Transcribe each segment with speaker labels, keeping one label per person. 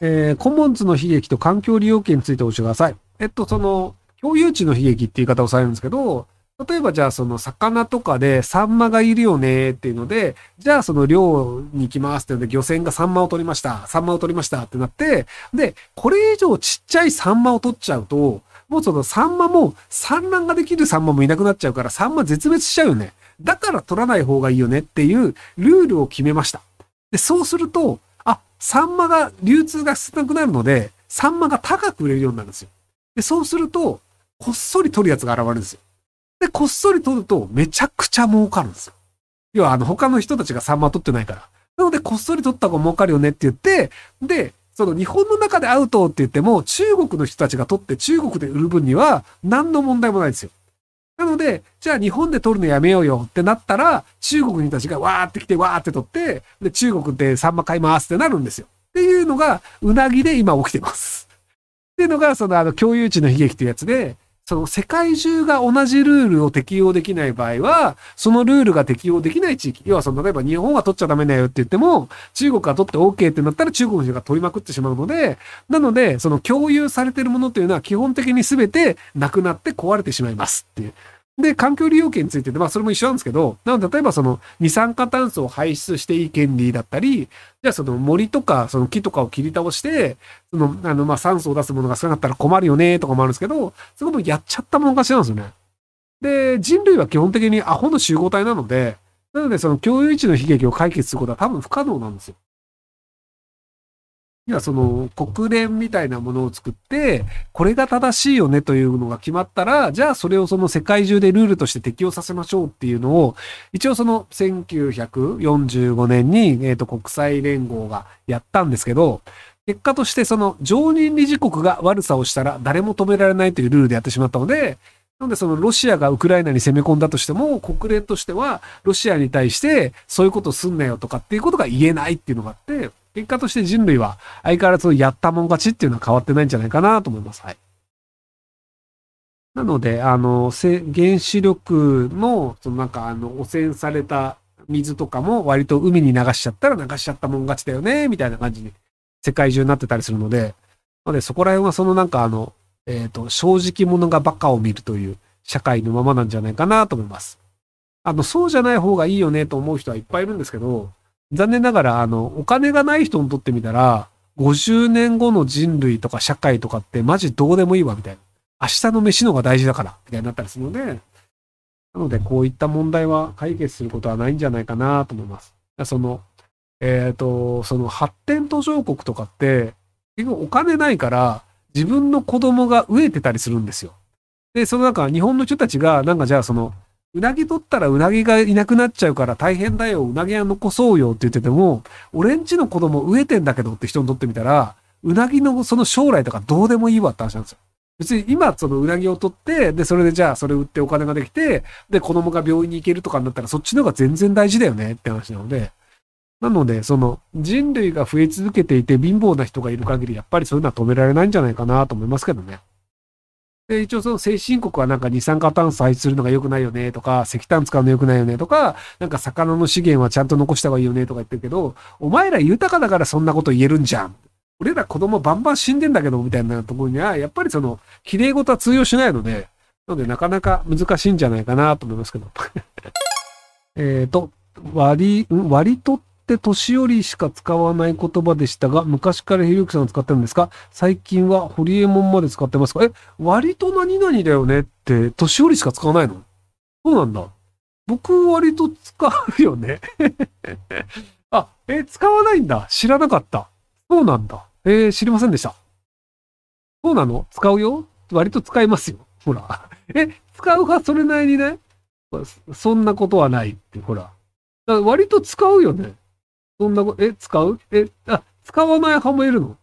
Speaker 1: えー、コモンズの悲劇と環境利用権について教えてください。えっと、その、共有地の悲劇って言い方をされるんですけど、例えばじゃあその魚とかでサンマがいるよねっていうので、じゃあその漁に行きますっていうので漁船がサンマを取りました。サンマを取りましたってなって、で、これ以上ちっちゃいサンマを取っちゃうと、もうそのサンマも産卵ができるサンマもいなくなっちゃうからサンマ絶滅しちゃうよね。だから取らない方がいいよねっていうルールを決めました。で、そうすると、サンマが流通が少なくなるので、サンマが高く売れるようになるんですよ。で、そうすると、こっそり取るやつが現れるんですよ。で、こっそり取るとめちゃくちゃ儲かるんですよ。要は、あの、他の人たちがサンマ取ってないから。なので、こっそり取った方が儲かるよねって言って、で、その日本の中でアウトって言っても、中国の人たちが取って中国で売る分には何の問題もないんですよ。ので、じゃあ日本で取るのやめようよってなったら、中国の人たちがわーって来てわーって取って、で、中国でサンマ買いますってなるんですよ。っていうのが、うなぎで今起きてます。っていうのが、そのあの、共有地の悲劇というやつで、その世界中が同じルールを適用できない場合は、そのルールが適用できない地域、要はその、例えば日本は取っちゃダメだよって言っても、中国が取って OK ってなったら中国の人が取りまくってしまうので、なので、その共有されてるものというのは基本的に全てなくなって壊れてしまいますっていう。で、環境利用権について、まあそれも一緒なんですけど、なので例えばその二酸化炭素を排出していい権利だったり、じゃあその森とかその木とかを切り倒して、その、あの、まあ酸素を出すものが少なかったら困るよねとかもあるんですけど、そこもやっちゃったもん勝ちなんですよね。で、人類は基本的にアホの集合体なので、なのでその共有位置の悲劇を解決することは多分不可能なんですよ。いや、その国連みたいなものを作って、これが正しいよねというのが決まったら、じゃあそれをその世界中でルールとして適用させましょうっていうのを、一応その1945年に、えっ、と、国際連合がやったんですけど、結果としてその常任理事国が悪さをしたら誰も止められないというルールでやってしまったので、なのでそのロシアがウクライナに攻め込んだとしても、国連としてはロシアに対してそういうことすんなよとかっていうことが言えないっていうのがあって、結果として人類は相変わらずやったもん勝ちっていうのは変わってないんじゃないかなと思います。はい。なので、あの、原子力の、そのなんかあの、汚染された水とかも割と海に流しちゃったら流しちゃったもん勝ちだよね、みたいな感じに世界中になってたりするので、なのでそこら辺はそのなんかあの、えっ、ー、と、正直者がバカを見るという社会のままなんじゃないかなと思います。あの、そうじゃない方がいいよねと思う人はいっぱいいるんですけど、残念ながら、あの、お金がない人にとってみたら、50年後の人類とか社会とかってマジどうでもいいわ、みたいな。明日の飯のが大事だから、みたいになったりするので、なので、こういった問題は解決することはないんじゃないかなと思います。その、えっ、ー、と、その発展途上国とかって、結局お金ないから、自分の子供が飢えてたりするんですよ。で、その中、日本の人たちが、なんかじゃあその、うなぎ取ったらうなぎがいなくなっちゃうから大変だよ、うなぎは残そうよって言ってても、俺んちの子供飢えてんだけどって人にとってみたら、うなぎのその将来とかどうでもいいわって話なんですよ。別に今そのうなぎを取って、で、それでじゃあそれ売ってお金ができて、で、子供が病院に行けるとかになったらそっちの方が全然大事だよねって話なので、なので、その人類が増え続けていて貧乏な人がいる限り、やっぱりそういうのは止められないんじゃないかなと思いますけどね。で、一応その先進国はなんか二酸化炭素排出するのが良くないよねとか、石炭使うの良くないよねとか、なんか魚の資源はちゃんと残した方がいいよねとか言ってるけど、お前ら豊かだからそんなこと言えるんじゃん。俺ら子供バンバン死んでんだけど、みたいなところには、やっぱりその、綺麗事は通用しないので、なのでなかなか難しいんじゃないかなと思いますけど。えっと、割、割とって年寄りしか使わない言葉でしたが、昔からひろゆきさんが使ってるんですか？最近はホリエモンまで使ってますか？え、割と何々だよねって年寄りしか使わないの？そうなんだ。僕割と使うよね。あ、え、使わないんだ。知らなかった。そうなんだ。えー、知りませんでした。そうなの？使うよ？割と使いますよ。ほら。え、使うかそれなりにね。そんなことはないって、ほら。割と使うよね。そんなこ、え、使う？え、あ、使わない派もいるの？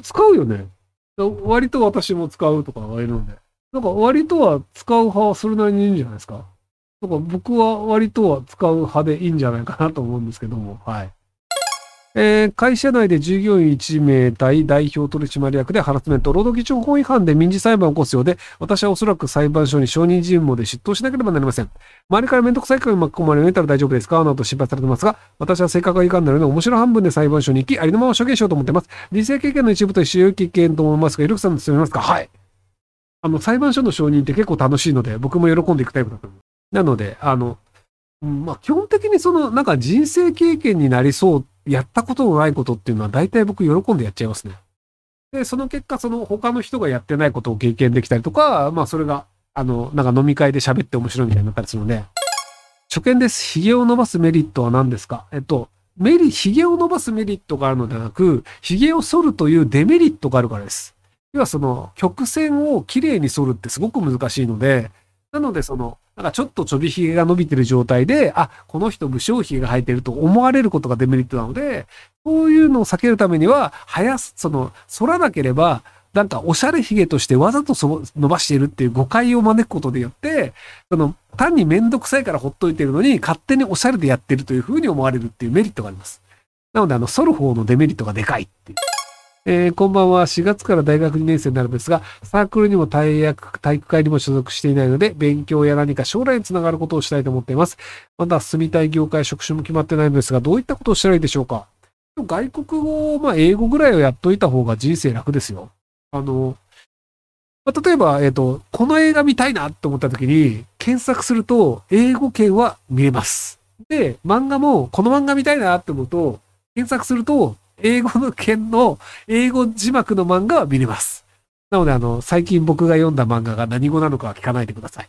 Speaker 1: 使うよね。割と私も使うとかはいるんで。なんか割とは使う派はそれなりにいいんじゃないですか。なんか僕は割とは使う派でいいんじゃないかなと思うんですけども、はい。えー会社内で従業員1名対代表取締役でハラスメント、労働基準法違反で民事裁判を起こすようで、私はおそらく裁判所に証人尋問で出頭しなければなりません。周りから面倒くさいから巻き込まれるたら大丈夫ですかなどと心配されてますが、私は性格がいかんなので、面白半分で裁判所に行き、ありのまま証言しようと思ってます。人生経験の一部として良い経験と思いますが、ゆるくさんと進めますかはい。あの、裁判所の証人って結構楽しいので、僕も喜んでいくタイプだと思う。なので、あの、まあ、基本的にその、なんか人生経験になりそう、やったことのないことっていうのは大体僕喜んでやっちゃいますね。で、その結果、その他の人がやってないことを経験できたりとか、まあそれが、あの、なんか飲み会で喋って面白いみたいになったりするので、初見です。髭を伸ばすメリットは何ですか？えっと、メリ、髭を伸ばすメリットがあるのではなく、髭を剃るというデメリットがあるからです。要はその、曲線をきれいに剃るってすごく難しいので、なのでその、なんかちょっとちょびひげが伸びてる状態で、あ、この人無精ひげが生えてると思われることがデメリットなので、そういうのを避けるためには、生やす、その、反らなければ、なんかおしゃれひげとしてわざと伸ばしているっていう誤解を招くことでよって、その、単にめんどくさいからほっといてるのに、勝手におしゃれでやってるというふうに思われるっていうメリットがあります。なので、あの、反る方のデメリットがでかいっていう。えーこんばんは。4月から大学2年生になるんですが、サークルにも体育体育会にも所属していないので、勉強や何か将来につながることをしたいと思っています。まだ住みたい業界、職種も決まってないのですが、どういったことをしたらいいでしょうか？外国語、まあ、英語ぐらいはやっといた方が人生楽ですよ。あの、まあ、例えば、えっ、と、この映画見たいなって思った時に、検索すると、英語圏は見れます。で、漫画も、この漫画見たいなって思うと、検索すると、英語の件の英語字幕の漫画は見れます。なので、あの、最近僕が読んだ漫画が何語なのかは聞かないでください。